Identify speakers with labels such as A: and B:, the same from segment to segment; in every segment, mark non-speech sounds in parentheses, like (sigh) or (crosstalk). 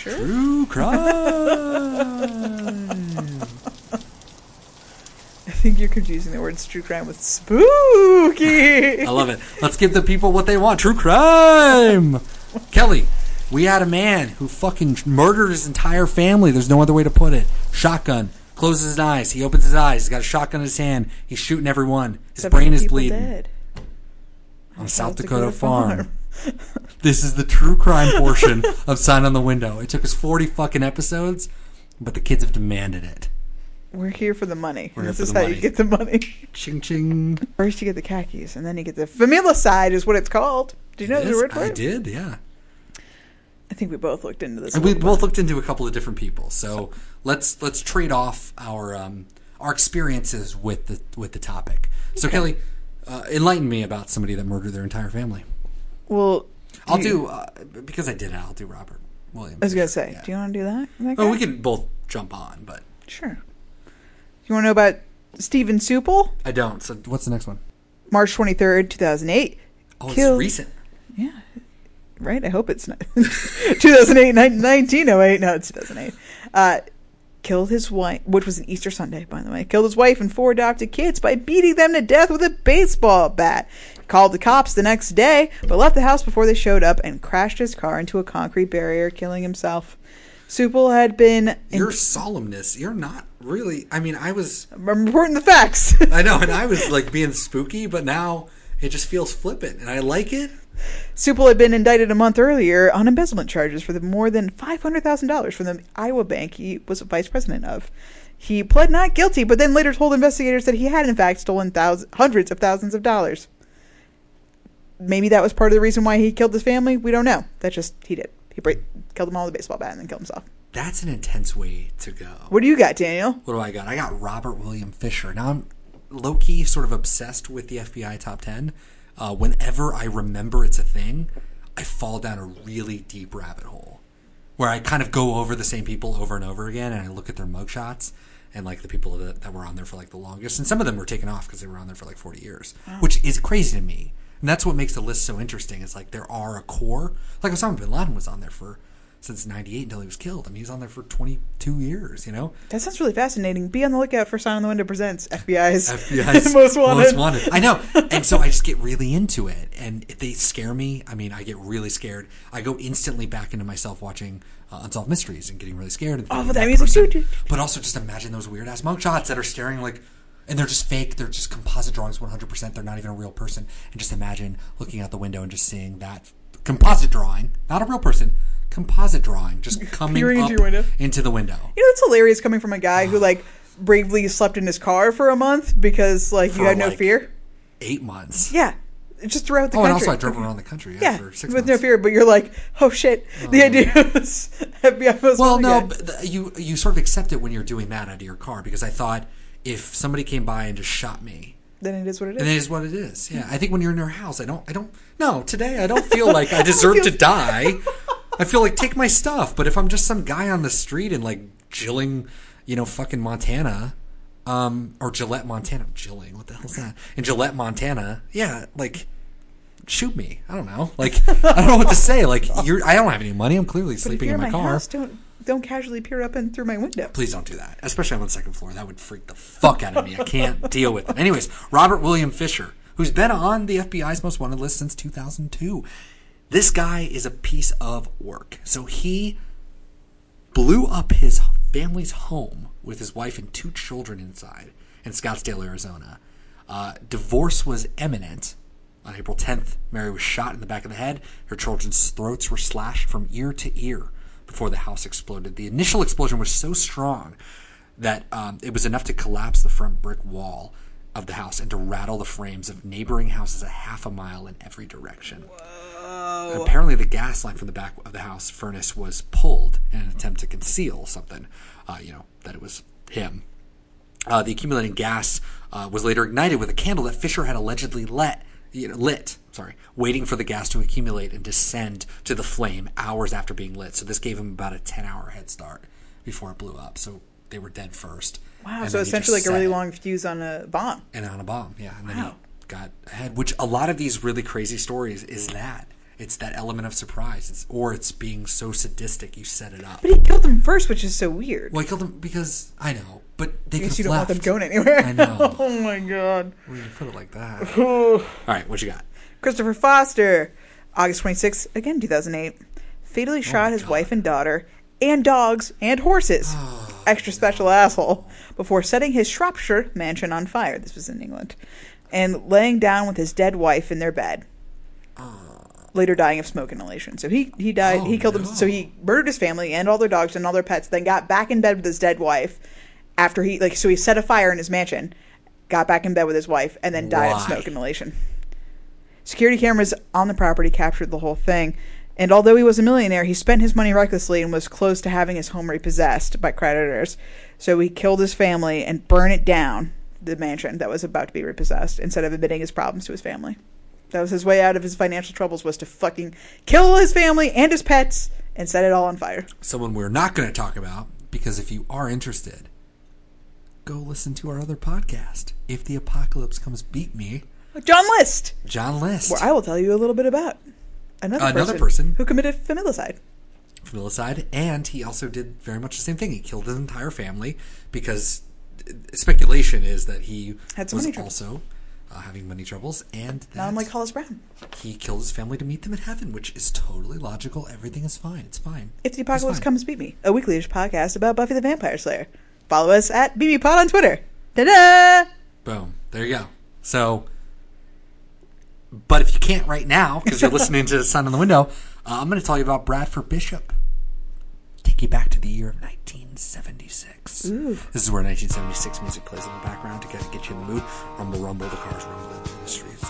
A: Sure.
B: True (laughs) crime.
A: I think you're confusing the words true crime with spooky. (laughs)
B: I love it. Let's give the people what they want. True crime. (laughs) Kelly, we had a man who fucking murdered his entire family. There's no other way to put it. Shotgun. Closes his eyes. He opens his eyes. He's got a shotgun in his hand. He's shooting everyone. His
A: Seven
B: brain is bleeding.
A: dead.
B: On South Dakota, farm. This is the true crime portion of Sign on the Window. It took us 40 fucking episodes, but the kids have demanded it.
A: We're here for the money.
B: We're here
A: this
B: for
A: is
B: the
A: how
B: money.
A: you get the money.
B: Ching ching.
A: First you get the khakis, and then you get the familicide, is what it's called. Do you know
B: It
A: there's word for it?
B: I did, yeah.
A: I think we both looked into this.
B: And we both
A: bit.
B: looked into a couple of different people. So let's let's trade off our um, our experiences with the with the topic. So Kelly, uh, enlighten me about somebody that murdered their entire family.
A: Well,
B: I'll do uh, because I did it. I'll do Robert Williams.
A: I was gonna say,
B: Yeah.
A: do you want to do that? that
B: Oh,
A: guy?
B: we can both jump on, but
A: Sure. You want to know about Stephen Sueppel?
B: I don't. So what's the next one?
A: March twenty third, two thousand eight.
B: Oh, it's
A: Killed-
B: recent.
A: Yeah. Right? I hope it's not (laughs) 2008, 1908. No, it's 2008. Uh, killed his wife, which was an Easter Sunday, by the way. Killed his wife and four adopted kids by beating them to death with a baseball bat. Called the cops the next day, but left the house before they showed up and crashed his car into a concrete barrier, killing himself. Sueppel had been. In,
B: Your solemnness. You're not really. I mean, I was.
A: I'm reporting the facts. (laughs)
B: I know, and I was like being spooky, but now it just feels flippant, and I like it.
A: Sueppel had been indicted a month earlier on embezzlement charges for the more than $500,000 from the Iowa bank he was vice president of. He pled not guilty, but then later told investigators that he had, in fact, stolen thousands, hundreds of thousands of dollars. Maybe that was part of the reason why he killed his family. We don't know. That's just, he did. He break, killed them all with a baseball bat and then killed himself.
B: That's an intense way to go.
A: What do you got, Daniel?
B: What do I got? I got Robert William Fisher. Now I'm low key sort of obsessed with the FBI top 10. Uh, whenever I remember it's a thing, I fall down a really deep rabbit hole where I kind of go over the same people over and over again and I look at their mugshots and like the people that, that were on there for like the longest. And some of them were taken off because they were on there for like 40 years, which is crazy to me. And that's what makes the list so interesting. It's like there are a core. Like Osama bin Laden was on there for since 98 until he was killed. I mean, he was on there for 22 years, you know?
A: That sounds really fascinating. Be on the lookout for Sign on the Window Presents FBI's,
B: FBI's (laughs)
A: Most Wanted.
B: I know. (laughs) And so I just get really into it. And if they scare me, I mean, I get really scared. I go instantly back into myself watching uh, Unsolved Mysteries and getting really scared. And
A: Oh, but that
B: that
A: music,
B: person-
A: doo, doo, doo.
B: But also just imagine those weird ass mugshots that are staring like, and they're just fake. They're just composite drawings 100%. They're not even a real person. And just imagine looking out the window and just seeing that composite drawing, not a real person, composite drawing just (laughs) coming
A: Peering into your window.
B: into the window.
A: You know, it's hilarious coming from a guy who like (sighs) bravely slept in his car for a month because like you
B: For,
A: had no
B: like,
A: fear.
B: Eight months.
A: Yeah, just throughout the
B: Oh, and
A: country.
B: also I drove around the country yeah,
A: Yeah,
B: for
A: with
B: six
A: no fear, but you're like, oh shit. the oh. idea was FBI was
B: Well,
A: really
B: no,
A: good.
B: but you you sort of accept it when you're doing that out of your car because I thought if somebody came by and just shot me,
A: then it is what it is.
B: and it is what it is. Yeah, I think when you're in your house, I don't, I don't. No, today I don't feel like I (laughs) deserve to die. I feel like take my stuff. But if I'm just some guy on the street and like Gilling, you know, fucking Montana, um, or Gillette, Montana, Gilling, what the hell's that? In Gillette, Montana, yeah, like. Shoot me! I don't know. Like I don't know what to say. Like you're. I don't have any money. I'm clearly sleeping in my,
A: my
B: car.
A: house, don't don't casually peer up and through my window.
B: Please don't do that, especially on the second floor. That would freak the fuck out of me. I can't (laughs) deal with it. Anyways, Robert William Fisher, who's been on the FBI's most wanted list since 2002. This guy is a piece of work. So he blew up his family's home with his wife and two children inside in Scottsdale, Arizona. Uh, divorce was imminent. On April 10th, Mary was shot in the back of the head. Her children's throats were slashed from ear to ear before the house exploded. The initial explosion was so strong that um, it was enough to collapse the front brick wall of the house and to rattle the frames of neighboring houses a half a mile in every direction. Apparently, the gas line from the back of the house furnace was pulled in an attempt to conceal something, uh, you know, that it was him. Uh, the accumulating gas uh, was later ignited with a candle that Fisher had allegedly let, you know, lit. Sorry, waiting for the gas to accumulate and descend to the flame hours after being lit. So this gave him about a ten-hour head start before it blew up. So they were dead first.
A: Wow,
B: And
A: so essentially like a really long fuse on a bomb.
B: and on a bomb. Yeah, and then
A: Wow.
B: he got ahead. Which a lot of these really crazy stories is that It's that element of surprise. It's or it's being so sadistic you set it up.
A: But he killed them first, which is so weird.
B: Well, I killed them because I know, but they could
A: you don't
B: left.
A: want them going anywhere.
B: I know. (laughs)
A: oh my god.
B: When you put it like that. (sighs) All right, what you got?
A: Christopher Foster, August 26th, again 2008, fatally oh shot
B: my
A: his
B: God.
A: wife and daughter, and dogs, and horses. Oh Extra special asshole. Before setting his Shropshire mansion on fire. This was in England. And laying down with his dead wife in their bed. Oh. Later dying of smoke inhalation. So he, he died.
B: Oh,
A: he killed him.
B: no.
A: So he murdered his family and all their dogs and all their pets. Then got back in bed with his dead wife. After he like, so he set a fire in his mansion, got back in bed with his wife, and then died of smoke inhalation. Security cameras on the property captured the whole thing. And although he was a millionaire, he spent his money recklessly and was close to having his home repossessed by creditors. So he killed his family and burned it down, the mansion that was about to be repossessed, instead of admitting his problems to his family. That was his way out of his financial troubles was to fucking kill his family and his pets and set it all on fire.
B: Someone we're not going to talk about because if you are interested, go listen to our other podcast. If the apocalypse comes, beep me.
A: John List,
B: John List.
A: where I will tell you a little bit about another,
B: Another
A: person,
B: person.
A: who committed familicide.
B: from Millicide, and he also did very much the same thing. He killed his entire family because uh, speculation is that he
A: Had some
B: was also uh, having money troubles, and
A: Not
B: that
A: unlike Hollis Brown.
B: he killed his family to meet them in heaven, which is totally logical. Everything is fine. It's fine.
A: If the apocalypse comes, beep me. A weekly podcast about Buffy the Vampire Slayer. Follow us at BBPod on Twitter. Ta-da!
B: Boom. There you go. So, but if you can't right now because you're (laughs) listening to the Sign on the Window, uh, I'm going to tell you about Bradford Bishop. Take you back to the year of 1976.
A: Ooh.
B: This is where 1976 music plays in the background to kind of get you in the mood. Rumble, rumble, the cars rumbling in the streets.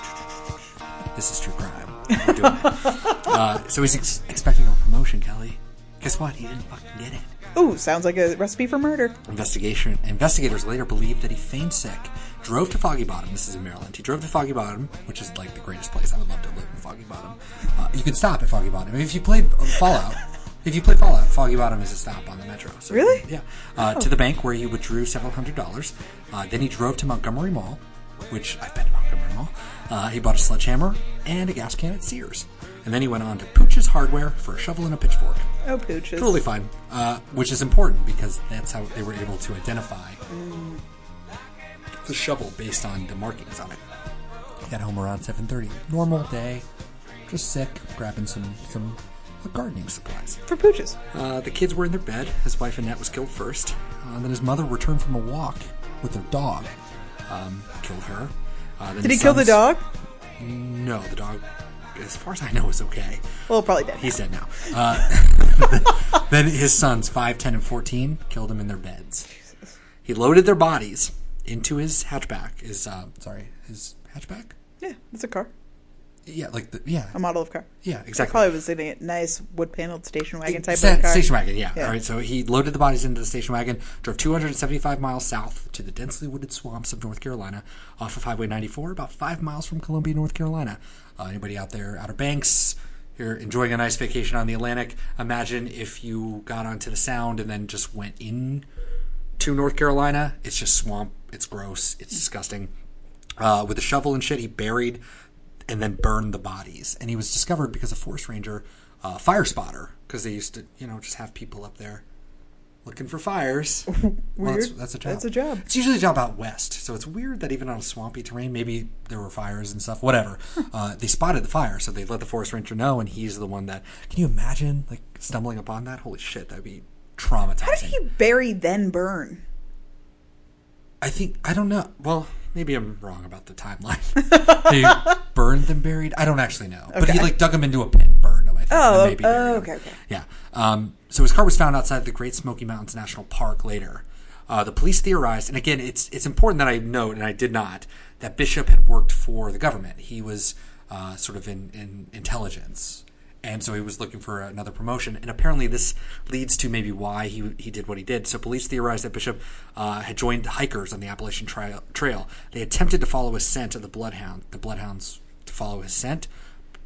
B: This is true crime. We're doing it. (laughs) uh, so he's ex- expecting a promotion, Kelly. Guess what? He didn't fucking get it.
A: Ooh, sounds like a recipe for murder.
B: Investigation investigators later believed that he feigned sick, drove to Foggy Bottom. This is in Maryland. He drove to Foggy Bottom, which is like the greatest place. I would love to live in Foggy Bottom. Uh, you can stop at Foggy Bottom. If you played Fallout, if you play Fallout, Foggy Bottom is a stop on the metro. So,
A: Really?
B: Yeah. Uh, To the bank where he withdrew several hundred dollars. Uh, then he drove to Montgomery Mall, which I've been to Montgomery Mall. Uh, he bought a sledgehammer and a gas can at Sears. And then he went on to Pooch's Hardware for a shovel and a pitchfork.
A: Oh, pooches.
B: Totally fine. Uh, which is important because that's how they were able to identify the shovel based on the markings on it. Got home around 7:30. Normal day. Just sick, grabbing some some gardening supplies.
A: For pooches.
B: Uh, the kids were in their bed. His wife Annette was killed first. Uh, then his mother returned from a walk with their dog. Um, killed her. Uh, then
A: Did he kill the dog?
B: No, the dog, as far as I know, is okay.
A: Well, probably dead.
B: He's dead now. Uh, (laughs) then his sons, 5, 10, and 14, killed him in their beds. He loaded their bodies into his hatchback. His, uh, sorry, his hatchback?
A: yeah, it's a car.
B: Yeah, like the, yeah,
A: A model of car.
B: yeah, exactly.
A: Probably was in a nice wood-paneled station wagon type car.
B: Station wagon, yeah.
A: Yeah.
B: All right, so he loaded the bodies into the station wagon, drove 275 miles south to the densely wooded swamps of North Carolina, off of Highway 94, about five miles from Columbia, North Carolina. Uh, anybody out there, Outer Banks, you're enjoying a nice vacation on the Atlantic. Imagine if you got onto the Sound and then just went in to North Carolina. It's just swamp. It's gross. It's disgusting. Uh, with a shovel and shit, he buried and then burned the bodies. And he was discovered because a forest ranger, uh, fire spotter, because they used to, you know, just have people up there looking for fires. (laughs) Well, that's,
A: Weird.
B: that's a job.
A: That's a job.
B: It's usually a job out west, so it's weird that even on a swampy terrain, maybe there were fires and stuff. Whatever. Uh, they spotted the fire, so they let the forest ranger know, and he's the one that. Can you imagine like stumbling upon that? Holy shit, that'd be traumatizing.
A: How did he bury then burn?
B: I think I don't know. Well, maybe I'm wrong about the timeline. (laughs) they burned them buried. I don't actually know, but he like dug them into a pit and burned them. I think.
A: Oh,
B: maybe
A: oh, okay, okay.
B: Yeah. Um, so his car was found outside the Great Smoky Mountains National Park later. Uh, the police theorized, and again, it's it's important that I note, and I did not, that Bishop had worked for the government. He was uh, sort of in, in intelligence, and so he was looking for another promotion. And apparently, this leads to maybe why he he did what he did. So police theorized that Bishop uh, had joined hikers on the Appalachian Trail. Trail. They attempted to follow his scent of the bloodhound. The bloodhounds to follow his scent,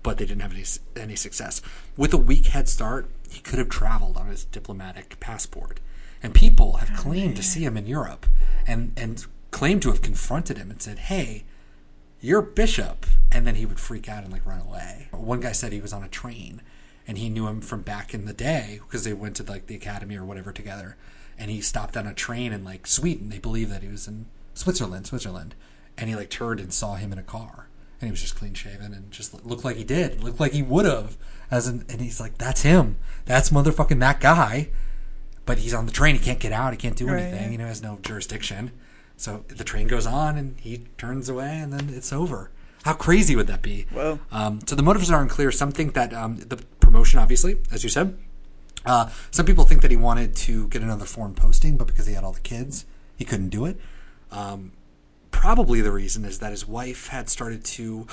B: but they didn't have any any success. With a weak head start, he could have traveled on his diplomatic passport, and people have claimed to see him in Europe, and and claimed to have confronted him and said, "Hey, "You're Bishop," and then he would freak out and like run away. One guy said he was on a train, and he knew him from back in the day because they went to like the academy or whatever together. And he stopped on a train in like Sweden. They believe that he was in Switzerland, Switzerland, and he like turned and saw him in a car, and he was just clean shaven and just looked like he did, looked like he would have. As an, and he's like, "That's him. That's motherfucking that guy." But he's on the train. He can't get out. He can't do
A: Right,
B: anything. You know, has no jurisdiction. So the train goes on, and he turns away, and then it's over. How crazy would that be?
A: Whoa.
B: Um, so the motives are unclear. Some think that um, the promotion, obviously, as you said. Uh, some people think that he wanted to get another foreign posting, but because he had all the kids, he couldn't do it. Um, probably the reason is that his wife had started to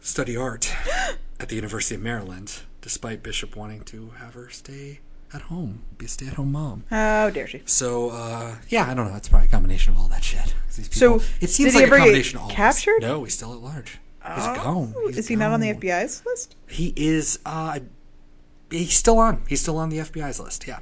B: study art (laughs) at the University of Maryland, despite Bishop wanting to have her stay at home, be a stay-at-home mom.
A: How dare she?
B: So uh, yeah, I don't know. It's probably a combination of all that shit. These
A: So,
B: people, it seems
A: did he
B: like a
A: ever get
B: combination of all. this.
A: captured?
B: No, he's still at large. He's
A: Oh,
B: gone. He's
A: is he not on the
B: gone.
A: FBI's list?
B: He is. Uh, he's still on. He's still on the FBI's list. Yeah.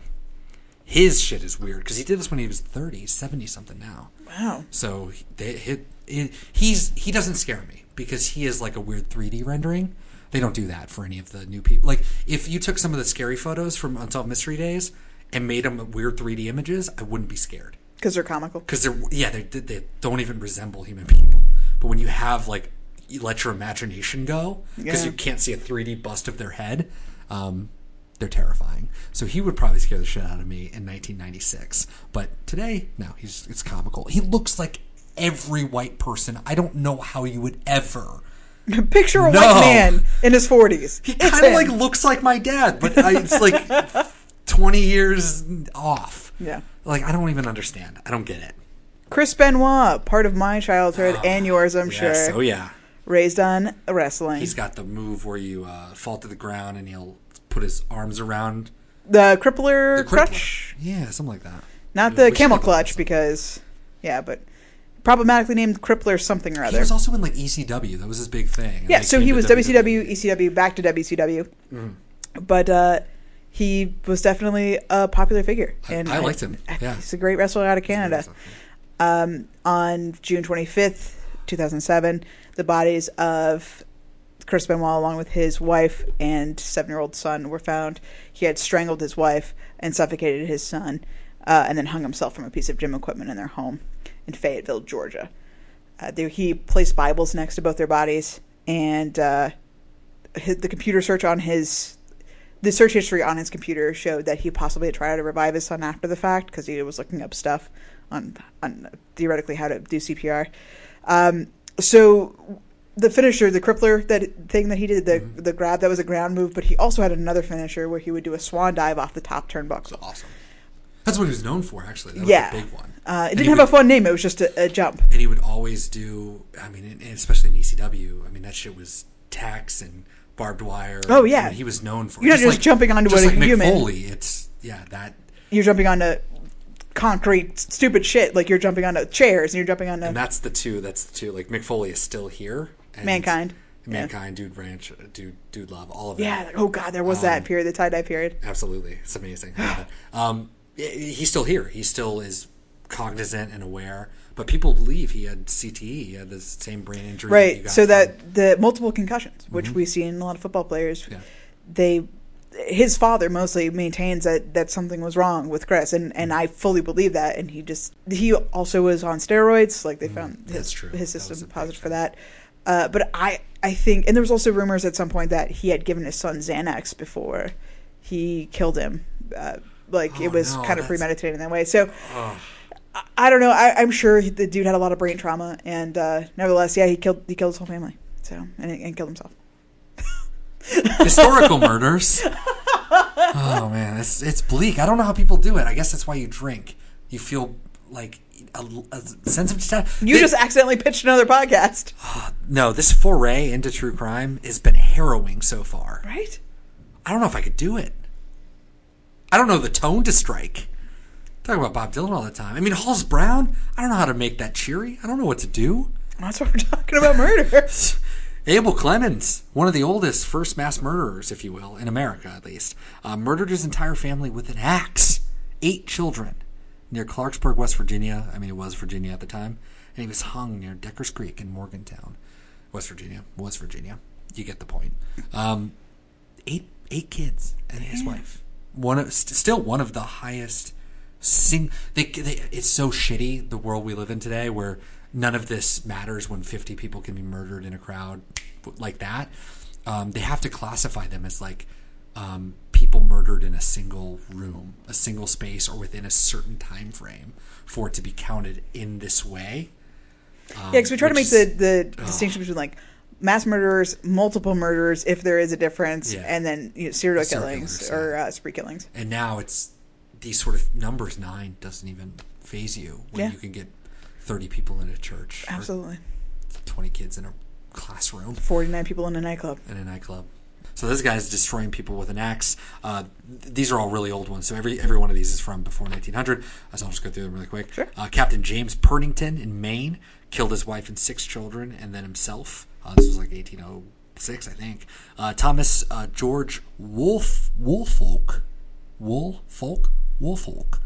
B: His shit is weird because he did this when he was 30, 70 something now.
A: Wow.
B: So they, he, he, he's he doesn't scare me because he is like a weird 3D rendering. They don't do that for any of the new people. Like if you took some of the scary photos from Unsolved Mystery Days and made them weird 3D images, I wouldn't be scared
A: Because they're comical.
B: because they're yeah they they don't even resemble human people. But when you have like you let your imagination go because
A: Yeah.
B: you can't see a 3D bust of their head, um, they're terrifying. So he would probably scare the shit out of me in 1996. But today, no, he's it's comical. He looks like every white person. I don't know how you would ever. (laughs)
A: Picture a
B: No.
A: white man in his 40s.
B: He kind of like looks like my dad, but I, it's like (laughs) 20 years off.
A: Yeah.
B: Like I don't even understand. I don't get it.
A: Chris Benoit, part of my childhood and yours, I'm
B: Yes.
A: sure.
B: Oh yeah.
A: Raised on wrestling.
B: He's got the move where you uh, fall to the ground and he'll put his arms around
A: the crippler
B: the crippler.
A: crutch.
B: Yeah, something like that.
A: Not the camel clutch because, yeah, but problematically named crippler something or other.
B: He was also in like ECW. That was his big thing. And
A: yeah, so he was WCW, ECW, back to WCW. But uh, he was definitely a popular figure. And
B: I liked him, (laughs) yeah.
A: He's a great wrestler out of Canada. um, on June 25th, 2007, the bodies of Chris Benoit, along with his wife and seven year old son, were found. He had strangled his wife and suffocated his son, uh, and then hung himself from a piece of gym equipment in their home in Fayetteville, Georgia. Uh, there, he placed Bibles next to both their bodies, and uh, his, the computer search on his the search history on his computer showed that he possibly had tried to revive his son after the fact because he was looking up stuff on on theoretically how to do CPR. Um, so the finisher, the crippler that thing that he did, the the grab that was a ground move, but he also had another finisher where he would do a swan dive off the top turnbuckle.
B: Awesome. That's what he was known for, actually. That was
A: Yeah,
B: the big one.
A: Uh, it
B: And
A: didn't have
B: would-
A: a fun name; it was just a, a jump.
B: And he would always do. I mean, and especially in ECW. I mean, that shit was tacks and barbed wire.
A: Oh, yeah.
B: I mean, he was known for.
A: You're not just jumping onto
B: just
A: a
B: like Mick
A: human.
B: Foley. It's yeah that.
A: You're jumping onto concrete, stupid shit. Like you're jumping onto chairs and you're jumping onto.
B: And that's the two. That's the two. Like Mick Foley is still here. And
A: Mankind.
B: Mankind, Dude Ranch, Dude, Dude Love, all of
A: it.
B: yeah.
A: like, oh God, there was that period, the tie dye period.
B: Absolutely, it's amazing. I love it. Um, he's still here. He still is cognizant and aware. But people believe he had CTE. He had the same brain injury. that
A: Right.
B: got
A: So
B: from-
A: that the multiple concussions, which we see in a lot of football players,
B: Yeah.
A: they his father mostly maintains that that something was wrong with Chris, and and I fully believe that. And he just he also was on steroids. Like they found his
B: Mm-hmm. That's true.
A: his
B: That was
A: system positive for that. Uh, but I I think, and there was also rumors at some point that he had given his son Xanax before he killed him. Uh, like it
B: Oh,
A: was
B: no,
A: kind of premeditated in that way. So
B: Oh,
A: I, I don't know. I, I'm sure the dude had a lot of brain trauma, and uh, nevertheless, yeah, he killed he killed his whole family. So and, and killed himself. (laughs)
B: historical murders. Oh man, it's it's bleak. I don't know how people do it. I guess that's why you drink. You feel like a, a sense of detach-
A: You
B: They-
A: just accidentally pitched another podcast, (sighs)
B: no. This foray into true crime has been harrowing so far.
A: right?
B: I don't know if I could do it. I don't know the tone to strike. Talk about Bob Dylan all the time. I mean, Hollis Brown. I don't know how to make that cheery. I don't know what to do.
A: That's what we're talking about murder. (laughs)
B: Abel Clemens, one of the oldest first mass murderers, if you will, in America at least, uh, murdered his entire family with an axe. Eight children near Clarksburg, West Virginia. I mean, it was Virginia at the time. and he was hung near Deckers Creek in Morgantown, West Virginia. West Virginia. You get the point. Um, eight eight kids and his wife. One of, st- still one of the highest sing. They, they it's so shitty the world we live in today where none of this matters when fifty people can be murdered in a crowd like that. Um, they have to classify them as like um, people murdered in a single room, a single space, or within a certain time frame for it to be counted in this way. Um,
A: Yeah, because we try to make
B: is-
A: the, the distinction between like mass murderers, multiple murders, if there is a difference,
B: Yeah.
A: and then you know, serial
B: Serial
A: killings or uh, spree killings.
B: and now it's these sort of numbers nine doesn't even phase you when
A: Yeah.
B: you can get 30 people in a church
A: Absolutely.
B: 20 kids in a classroom
A: 49 people in a nightclub.
B: in a nightclub so this guy's destroying people with an axe uh, these are all really old ones so every every one of these is from before 1900 so i'll just go through them really quick
A: Sure.
B: uh, captain james pernington in maine killed his wife and six children and then himself uh, this was like 1806 i think uh, thomas uh, george wolf wolfolk Woolfolk? Woolfolk.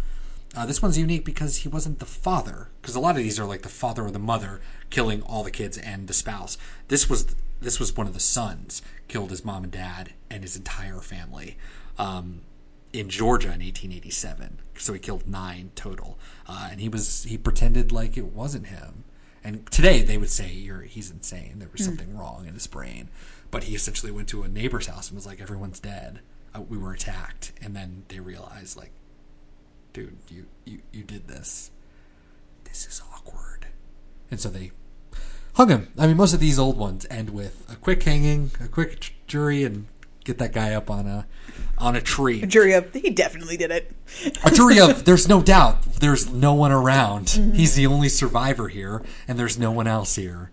B: Uh, this one's unique because he wasn't the father. Because a lot of these are like the father or the mother killing all the kids and the spouse. This was this was one of the sons killed his mom and dad and his entire family um, in Georgia in 1887. So he killed nine total, uh, and he was he pretended like it wasn't him. And today they would say you're he's insane. There was something wrong in his brain. But he essentially went to a neighbor's house and was like, everyone's dead. Uh, we were attacked, and then they realized like dude, you, you, you did this. This is awkward. And so they hung him. I mean, most of these old ones end with a quick hanging, a quick jury, and get that guy up on a on a tree.
A: A jury of, he definitely did it.
B: A jury of (laughs) there's no doubt. There's no one around. He's the only survivor here, and there's no one else here.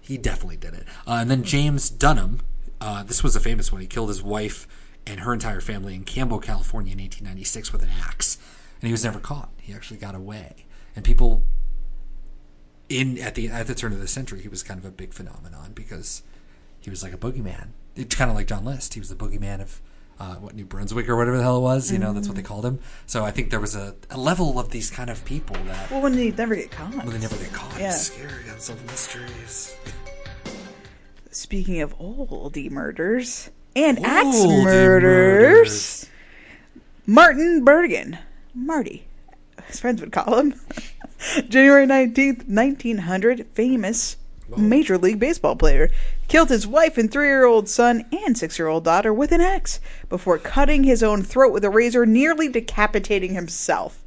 B: He definitely did it. Uh, and then James Dunham. Uh, this was a famous one. He killed his wife and her entire family in Campbell, California, in 1896 with an axe, and he was never caught. He actually got away, and people in at the at the turn of the century, he was kind of a big phenomenon because he was like a boogeyman. It's kind of like John List. He was the boogeyman of uh, what New Brunswick or whatever the hell it was. You know, that's what they called him. So I think there was a, a level of these kind of people that
A: Well, when they never get caught.
B: When they never get caught.
A: Yeah.
B: It's scary. Unsolved mysteries.
A: Speaking of oldie murders and axe murders,
B: murders.
A: Martin Bergen, Marty, his friends would call him, (laughs) January 19th, 1900, famous Major League Baseball player, killed his wife and three year old son and six year old daughter with an axe before cutting his own throat with a razor, nearly decapitating himself.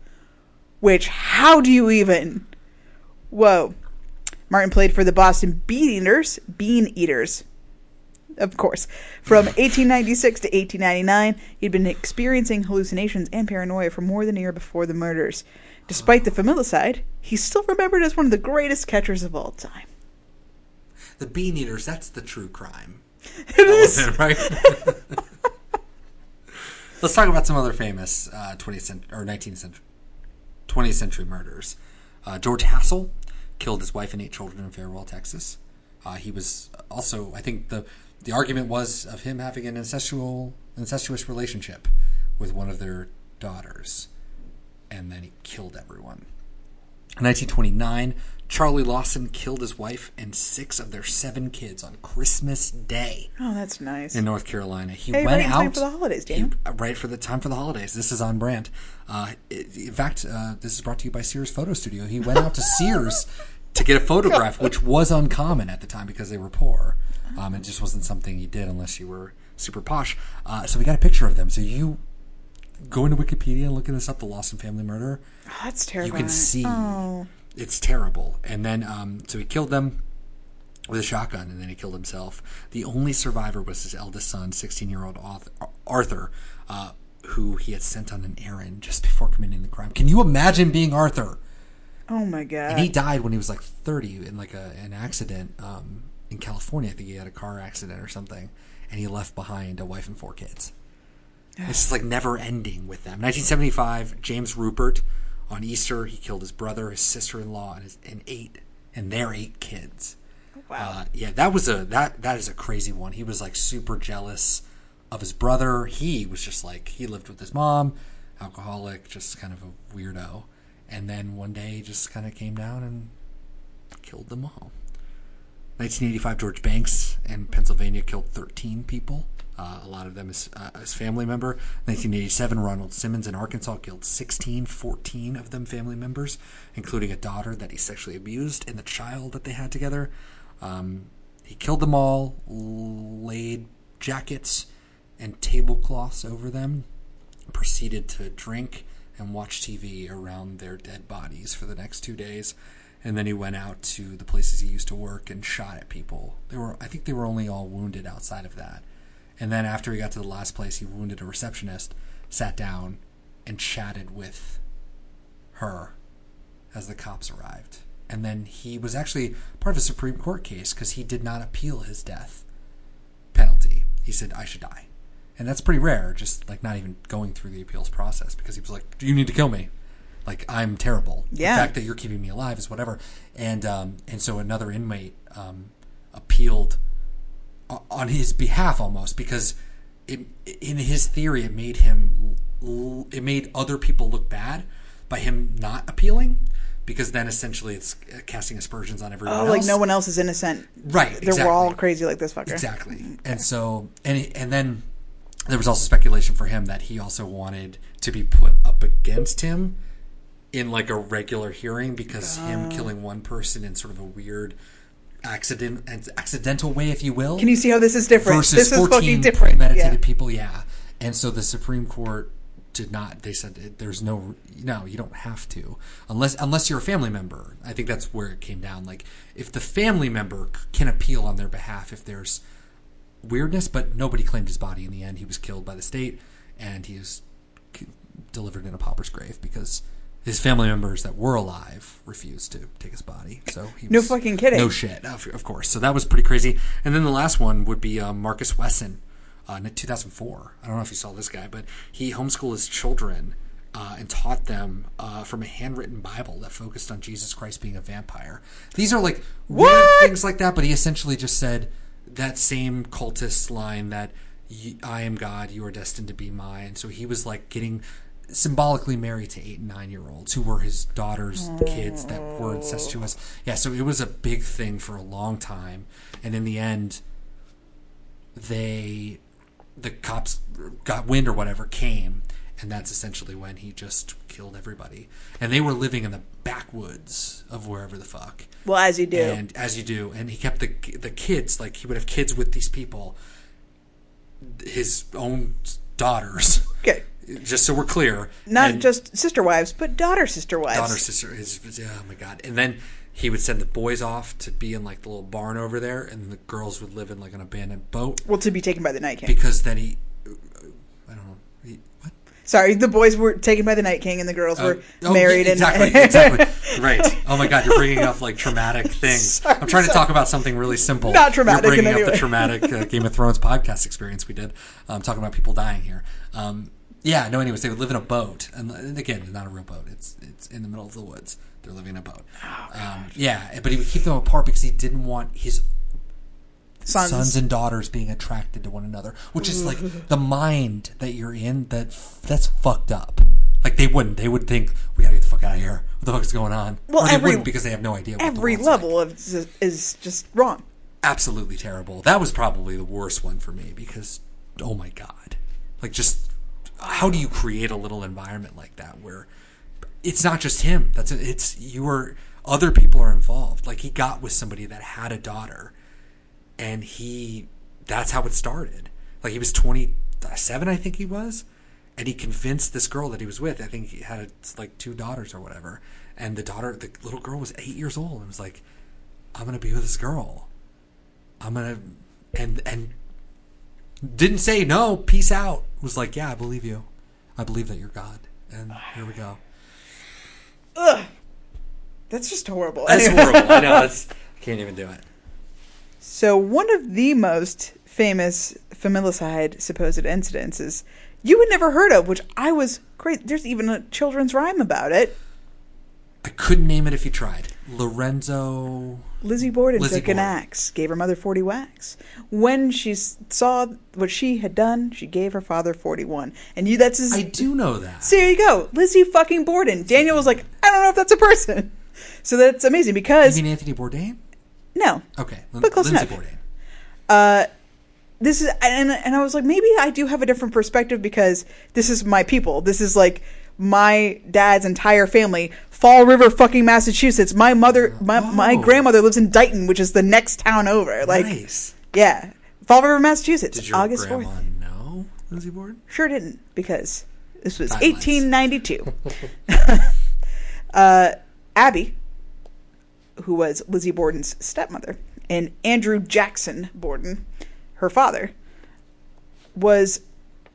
A: Which, how do you even? Whoa. Martin played for the Boston Bean Eaters, Bean Eaters. Of course. From (sighs) 1896 to 1899, he'd been experiencing hallucinations and paranoia for more than a year before the murders. Despite the familicide, he's still remembered as one of the greatest catchers of all time.
B: The bean eaters. That's the true crime. (laughs)
A: It is.
B: right? (laughs) Let's talk about some other famous uh, 20th century or 19th century 20th century murders. Uh, George Hassel killed his wife and eight children in Farwell, Texas. Uh, he was also, I think the the argument was of him having an incestual incestuous relationship with one of their daughters, and then he killed everyone. In 1929, Charlie Lawson killed his wife and six of their seven kids on Christmas Day
A: Oh, that's nice.
B: in North Carolina. He
A: Hey,
B: went
A: right
B: out
A: time for the holidays,
B: he-
A: Dan.
B: uh, right for the time for the holidays. This is on brand. Uh, in fact, uh, this is brought to you by Sears Photo Studio. He went out to (laughs) Sears to get a photograph, which was uncommon at the time because they were poor. Um, it just wasn't something you did unless you were super posh. Uh, so we got a picture of them. So you go to Wikipedia and looking this up, the Lawson family murder
A: Oh, that's terrible.
B: you can see
A: Oh,
B: it's terrible. And then, um, so he killed them with a shotgun, and then he killed himself. The only survivor was his eldest son, sixteen-year-old Arthur, uh, who he had sent on an errand just before committing the crime. Can you imagine being Arthur?
A: oh my god.
B: And he died when he was like thirty in like a, an accident um, in California. I think he had a car accident or something, and he left behind a wife and four kids. (sighs) It's just like never ending with them. 1975, James Ruppert on Easter, he killed his brother, his sister-in-law, and, his, and eight and their eight kids.
A: wow.
B: Uh, yeah, that was a that that is a crazy one. He was like super jealous of his brother. He was just like he lived with his mom, alcoholic, just kind of a weirdo. And then one day, he just kind of came down and killed them all. 1985, George Banks in Pennsylvania killed 13 people. Uh, a lot of them as, uh, as family member. 1987, Ronald Simmons in Arkansas killed 16, 14 of them family members, including a daughter that he sexually abused and the child that they had together. Um, he killed them all, laid jackets and tablecloths over them, proceeded to drink and watch TV around their dead bodies for the next two days. And then he went out to the places he used to work and shot at people. They were, I think, they were only all wounded outside of that. And then after he got to the last place, he wounded a receptionist, sat down, and chatted with her as the cops arrived. And then he was actually part of a Supreme Court case because he did not appeal his death penalty. He said, I should die. And that's pretty rare, just like not even going through the appeals process because he was like, You need to kill me. Like, I'm terrible.
A: Yeah.
B: The fact that you're keeping me alive is whatever. And, um, and so another inmate um, appealed on his behalf almost because it, in his theory it made him it made other people look bad by him not appealing because then essentially it's casting aspersions on everyone
A: Oh,
B: else.
A: like no one else is innocent.
B: Right,
A: They're
B: exactly.
A: all crazy like this fucker.
B: Exactly. And so, and and then there was also speculation for him that he also wanted to be put up against him in like a regular hearing because him ah. killing one person in sort of a weird accident accidental way, if you will,
A: Can you see how this is different?
B: versus
A: this is
B: 14
A: fucking different.
B: premeditated
A: Yeah.
B: people. Yeah. And so the Supreme Court did not. They said there's no no, you don't have to unless unless you're a family member. I think that's where it came down. Like if the family member can appeal on their behalf if there's weirdness, but nobody claimed his body in the end. He was killed by the state, and he was delivered in a pauper's grave because his family members that were alive refused to take his body. So he
A: No
B: was,
A: fucking kidding.
B: No shit, of, of course. So that was pretty crazy. And then the last one would be um, Marcus Wesson, uh, in 2004. I don't know if you saw this guy, but he homeschooled his children. Uh, and taught them uh, from a handwritten Bible that focused on Jesus Christ being a vampire. These are like weird
A: What?
B: things like that, but he essentially just said that same cultist line that y- I am God, you are destined to be mine. So he was like getting symbolically married to eight and nine year olds who were his daughter's kids that were incestuous. Yeah, so it was a big thing for a long time. And in the end, they, the cops got wind or whatever, came. And that's essentially when he just killed everybody. And they were living in the backwoods of wherever the fuck
A: Well, as you do.
B: and as you do and he kept the the kids like he would have kids with these people his own daughters
A: okay.
B: Just so we're clear
A: Not
B: and
A: just sister wives, but daughter sister wives.
B: daughter sister his oh my god and then he would send the boys off to be in like the little barn over there and the girls would live in like an abandoned boat
A: Well, to be taken by the Night King.
B: because then he i don't know he, what
A: Sorry, the boys were taken by the Night King and the girls were
B: Oh,
A: married
B: yeah,
A: and
B: exactly, (laughs) exactly. Right. Oh my God, you're bringing up like traumatic (laughs) things.
A: Sorry,
B: I'm trying to talk about something really simple.
A: Not traumatic
B: You're
A: in
B: bringing up the traumatic uh, Game of Thrones podcast experience we did. Um, talking about people dying here. Um, yeah. No. Anyways, they would live in a boat, and, again, it's not a real boat. It's it's in the middle of the woods. They're living in a boat.
A: Oh,
B: um, yeah, but he would keep them apart because he didn't want his
A: sons.
B: sons and daughters being attracted to one another, which is like (laughs) the mind that you're in. That that's fucked up. Like they wouldn't. They would think we gotta get the fuck out of here. What the fuck is going on?
A: Well,
B: or they
A: every-
B: wouldn't because they have no idea. What the
A: Every
B: world's like.
A: level of is just wrong.
B: absolutely terrible. That was probably the worst one for me because oh my god, like just how do you create a little environment like that where it's not just him. That's it's you are other people are involved. Like he got with somebody that had a daughter, and he that's how it started. Like he was twenty seven, I think he was, and he convinced this girl that he was with. I think he had like two daughters or whatever, and the daughter, the little girl, was eight years old, and was like, "I'm gonna be with this girl. I'm gonna," and and didn't say no. Peace out. Was like, "Yeah, I believe you. I believe that you're God." And here we go.
A: Ugh. That's just horrible.
B: That's
A: Anyway.
B: horrible. I know. (laughs) That's I can't even do it.
A: So one of the most famous familicide supposed incidents is you had never heard of, which I was great. There's even a children's rhyme about it.
B: I couldn't name it if you tried. Lorenzo.
A: Lizzie Borden
B: Lizzie
A: took an axe, gave her mother 40 whacks. When she s- saw what she had done, she gave her father 41. And you, that's his.
B: I do know that.
A: so there you go. Lizzie fucking Borden. Daniel was like, I don't know if that's a person. (laughs) so that's amazing because.
B: You mean Anthony Bourdain?
A: no,
B: Okay, Lin-
A: But close
B: Lindsay
A: enough.
B: Bourdain.
A: uh, this is and and I was like maybe I do have a different perspective because this is my people. This is like my dad's entire family. Fall River, fucking Massachusetts. My mother, my my
B: Oh.
A: grandmother lives in Dighton, which is the next town over. Like,
B: nice.
A: yeah, Fall River, Massachusetts.
B: Did your
A: August
B: grandma
A: fourth.
B: know Lindsay Bourdain?
A: Sure didn't because this was
B: Timelines.
A: 1892. (laughs) (laughs) uh, Abby, who was Lizzie Borden's stepmother, and Andrew Jackson Borden, her father, was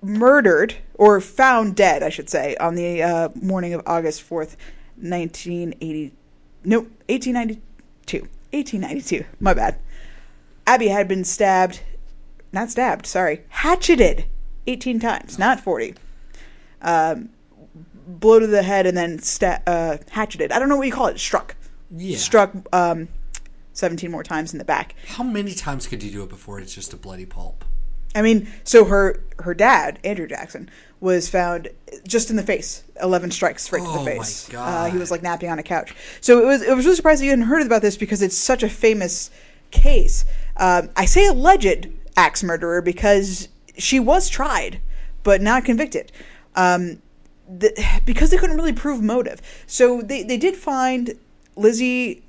A: murdered or found dead, I should say, on the uh, morning of August 4th, 1980. Nope, 1892. 1892. My bad. Abby had been stabbed, not stabbed, sorry, hatcheted 18 times, not 40. Um, blow to the head and then sta- uh, hatcheted. I don't know what you call it. Struck.
B: Yeah.
A: Struck um, 17 more times in the back.
B: How many times could you do it before it's just a bloody pulp?
A: I mean, so her her dad, Andrew Jackson, was found just in the face, eleven strikes right to
B: Oh,
A: the
B: my
A: face.
B: God.
A: Uh, he was like napping on a couch. So it was it was really surprising you hadn't heard about this because it's such a famous case. Um, I say alleged axe murderer because she was tried, but not convicted. Um, the, because they couldn't really prove motive. So they, they did find Lizzie.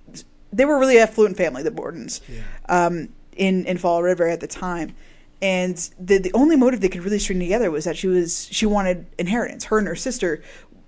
A: They were a really affluent family, the Bordens,
B: Yeah.
A: um, in in Fall River at the time, and the the only motive they could really string together was that she was she wanted inheritance. Her and her sister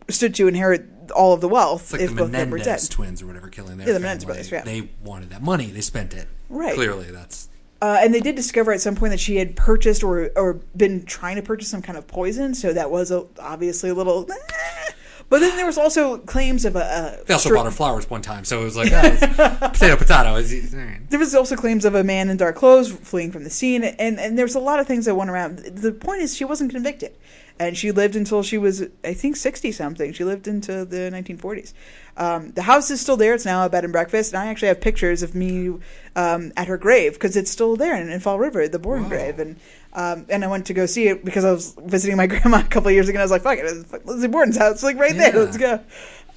A: stood to inherit all of the wealth
B: It's like
A: if
B: the
A: both of them were dead.
B: Menendez twins or whatever killing their
A: Yeah, the. Menendez brothers, yeah.
B: They wanted that money. They spent it.
A: Right.
B: Clearly, that's
A: Uh, and they did discover at some point that she had purchased or or been trying to purchase some kind of poison. So that was a, obviously a little. eh. But then there was also claims of a. a
B: They also bought her flowers one time, so it was like oh, it's (laughs) potato potato. It's- right.
A: There was also claims of a man in dark clothes fleeing from the scene, and and there's a lot of things that went around. The point is, she wasn't convicted, and she lived until she was, I think, sixty something. She lived into the 1940s. Um, the house is still there; it's now a bed and breakfast, and I actually have pictures of me um, at her grave because it's still there in, in Fall River, the Bourne
B: Wow.
A: grave, and. Um, and I went to go see it because I was visiting my (laughs) grandma a couple of years ago. and I was like, "Fuck it, it's Lizzie Borden's house, like right there. Let's go."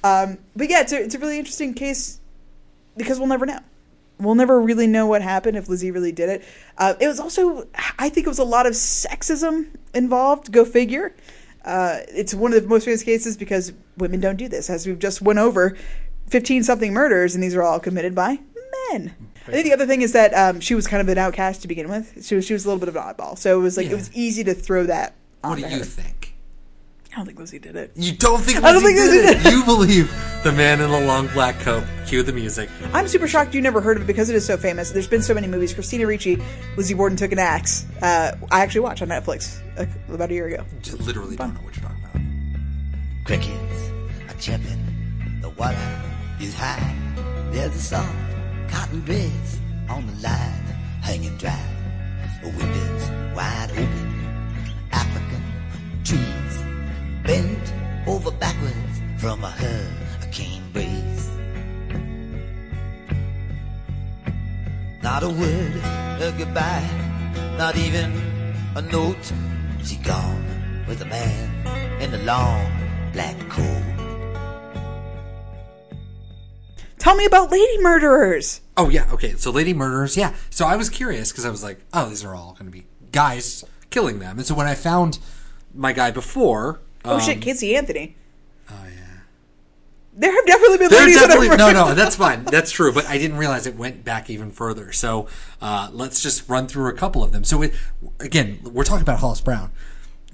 A: Um, but yeah, it's a, it's a really interesting case because we'll never know. We'll never really know what happened if Lizzie really did it. Uh, it was also, I think, it was a lot of sexism involved. Go figure. Uh, it's one of the most famous cases because women don't do this, as we've just went over. Fifteen something murders, and these are all committed by men. I think the other thing is that um, she was kind of an outcast to begin with. She was, she was a little bit of an oddball, so it was like
B: Yeah.
A: it was easy to throw that.
B: What do you think?
A: I don't think Lizzie did it.
B: You don't think
A: I don't
B: Lizzie
A: think
B: did
A: Lizzie
B: it?
A: did.
B: You (laughs) believe the man in the long black coat. Cue the music.
A: I'm super shocked you never heard of it because it is so famous. There's been so many movies. Christina Ricci, Lizzie Borden took an axe. Uh, I actually watched on Netflix uh, about a year ago.
B: Just literally I don't know what you're talking about.
C: Crickets are chirping, the water is high. There's a soft cotton breeze on the line, hanging dry. The windows wide open, a word of goodbye, not even a note. She gone with a man in the long black coat.
A: Tell me about lady murderers.
B: Oh yeah, okay. So Lady Murderers, yeah. So I was curious because I was like, oh, these are all going to be guys killing them. And so when I found my guy before,
A: Oh
B: um,
A: shit, Casey Anthony. There have definitely been
B: There
A: ladies
B: definitely no, no. That's fine. That's true. But I didn't realize it went back even further. So uh, let's just run through a couple of them. So it, again, we're talking about Hollis Brown,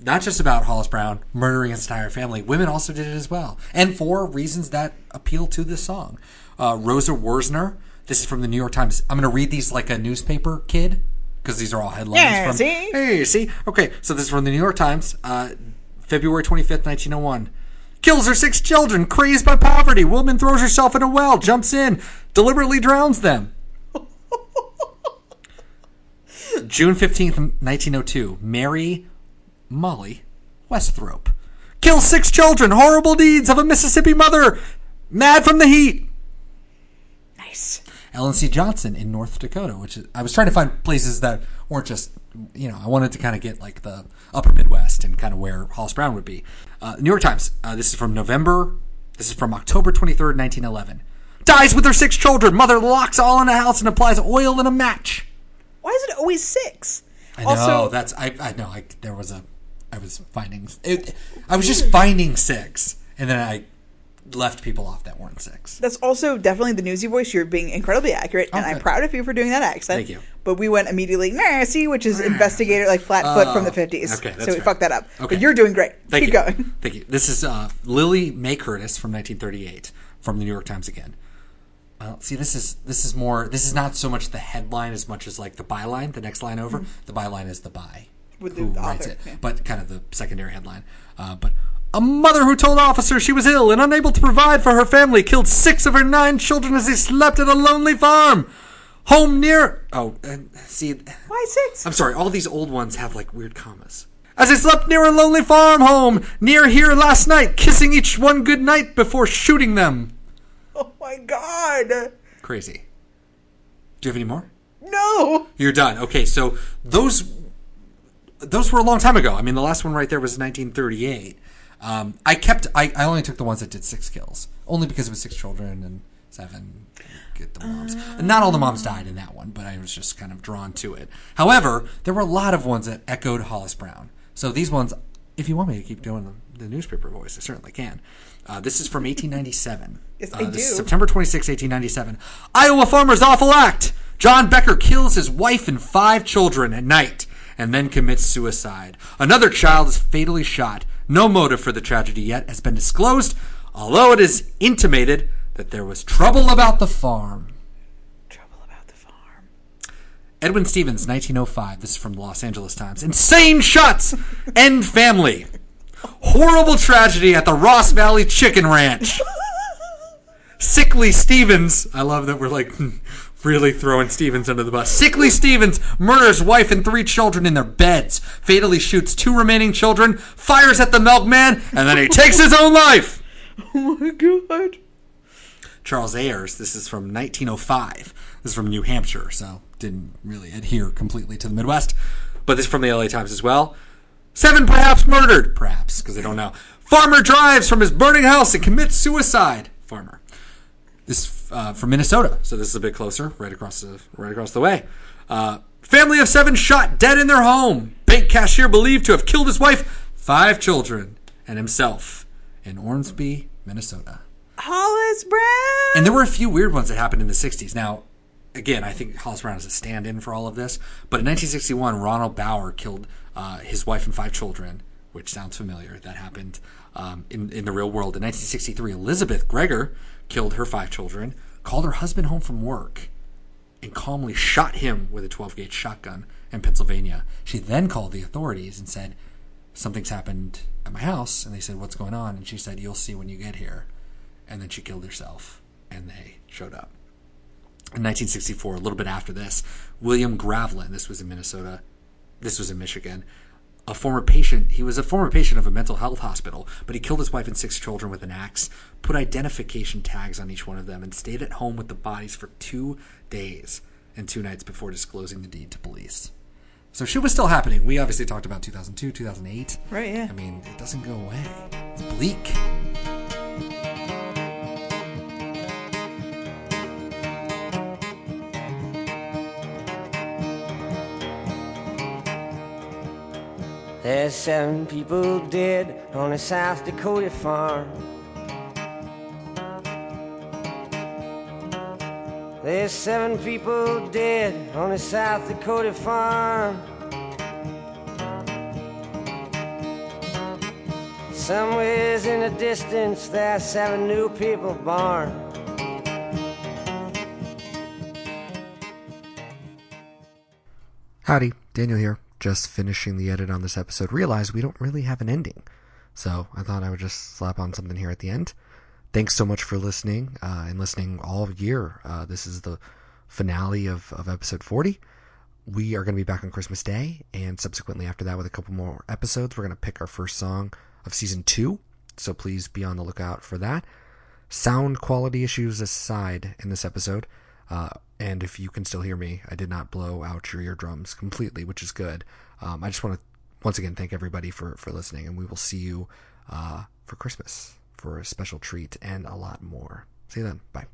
B: not just about Hollis Brown murdering his entire family. Women also did it as well, and for reasons that appeal to this song. Uh, Rosa Worsner. This is from the New York Times. I'm going to read these like a newspaper kid because these are all headlines.
A: Yeah,
B: from,
A: see?
B: Hey, see? Okay, so this is from the New York Times, uh, February 25th, 1901. Kills her six children, crazed by poverty. Woman throws herself in a well, jumps in, deliberately drowns them. (laughs) June 15th, 1902. Mary Molly Westhrope. Kills six children, horrible deeds of a Mississippi mother, mad from the heat.
A: Nice.
B: Ellen C. Johnson in North Dakota, which is, I was trying to find places that weren't just, you know, I wanted to kind of get like the upper Midwest and kind of where Hollis Brown would be. Uh, New York Times, uh, this is from November, this is from October 23rd, 1911. Dies with her six children. Mother locks all in the house and applies oil in a match.
A: Why is it always six?
B: I know
A: also,
B: that's I I know I there was a I was finding it, I was just finding six and then I left people off that weren't six.
A: that's also definitely the newsy voice. You're being incredibly accurate, and I'm proud of you for doing that accent.
B: Thank you.
A: But we went immediately Nancy, which is investigator, like Flatfoot from the
B: Oh,
A: 50s.
B: okay, that's
A: so we
B: fair.
A: fucked that up.
B: Okay.
A: But you're doing great.
B: Thank
A: Keep
B: you.
A: going.
B: Thank you. This is uh, Lily May Curtis from 1938 from the New York Times again. Well, see, this is this is more. This is not so much the headline as much as like the byline. The next line over, the byline is the by
A: Mm-hmm. The
B: who writes it,
A: yeah.
B: but kind of the secondary headline. Uh, but a mother who told officers she was ill and unable to provide for her family killed six of her nine children as they slept at a lonely farm. Home near. Oh, see,
A: Why six?
B: I'm sorry, all these old ones have like weird commas. As they slept near a lonely farm home near here last night, kissing each one good night before shooting them.
A: Oh my god.
B: Crazy. Do you have any more?
A: No.
B: You're done. Okay, so those those were a long time ago. I mean, the last one right there was 1938. Um, I kept. I, I only took the ones that did six kills, only because it was six children and seven. Get the moms. Not all the moms died in that one, but I was just kind of drawn to it. However, there were a lot of ones that echoed Hollis Brown. So these ones, if you want me to keep doing the, the newspaper voice, I certainly can. Uh, this is from 1897.
A: Yes,
B: uh,
A: I do.
B: September 26, 1897. Iowa farmer's awful act. John Becker kills his wife and five children at night and then commits suicide. Another child is fatally shot. No motive for the tragedy yet has been disclosed, although it is intimated that there was trouble about the farm.
A: Trouble about the farm.
B: Edwin Stevens, 1905. This is from the Los Angeles Times. Insane shots end family. Horrible tragedy at the Ross Valley Chicken Ranch. (laughs) Sickly Stevens. I love that we're like hmm, really throwing Stevens under the bus. Sickly Stevens murders wife and three children in their beds, fatally shoots two remaining children, fires at the milkman, and then he takes his own life.
A: Oh my god.
B: Charles Ayers. This is from 1905. This is from New Hampshire, so didn't really adhere completely to the Midwest. But this is from the LA Times as well. Seven perhaps murdered, perhaps, because they don't know. Farmer drives from his burning house and commits suicide. Farmer. This uh, from Minnesota, so this is a bit closer, right across the right across the way. Uh, family of seven shot dead in their home. Bank cashier believed to have killed his wife, five children, and himself in Ormsby, Minnesota.
A: Hollis Brown.
B: And there were a few weird ones that happened in the 60s. Now, again, I think Hollis Brown is a stand in for all of this. But in 1961, Ronald Bauer killed uh, his wife and five children, which sounds familiar. That happened um, in, in the real world. In 1963, Elizabeth Gregor killed her five children, called her husband home from work, and calmly shot him with a 12 gauge shotgun in Pennsylvania. She then called the authorities and said, Something's happened at my house. And they said, What's going on? And she said, You'll see when you get here and then she killed herself, and they showed up. In 1964, a little bit after this, William Gravelin, this was in Minnesota, this was in Michigan, a former patient, he was a former patient of a mental health hospital, but he killed his wife and six children with an axe, put identification tags on each one of them, and stayed at home with the bodies for two days and two nights before disclosing the deed to police. So shit was still happening. We obviously talked about 2002, 2008.
A: Right, yeah.
B: I mean, it doesn't go away. It's bleak.
D: There's seven people dead on a South Dakota farm. There's seven people dead on a South Dakota farm. Somewheres in the distance, there's seven new people born.
B: Howdy, Daniel here. Just finishing the edit on this episode. Realized we don't really have an ending. So I thought I would just slap on something here at the end. Thanks so much for listening uh, and listening all year. Uh, this is the finale of, of episode 40. We are going to be back on Christmas Day, and subsequently after that, with a couple more episodes, we're going to pick our first song of season two. So please be on the lookout for that. Sound quality issues aside in this episode, uh, and if you can still hear me, I did not blow out your eardrums completely, which is good. Um, I just want to once again thank everybody for, for listening, and we will see you uh, for Christmas for a special treat and a lot more. See you then. Bye.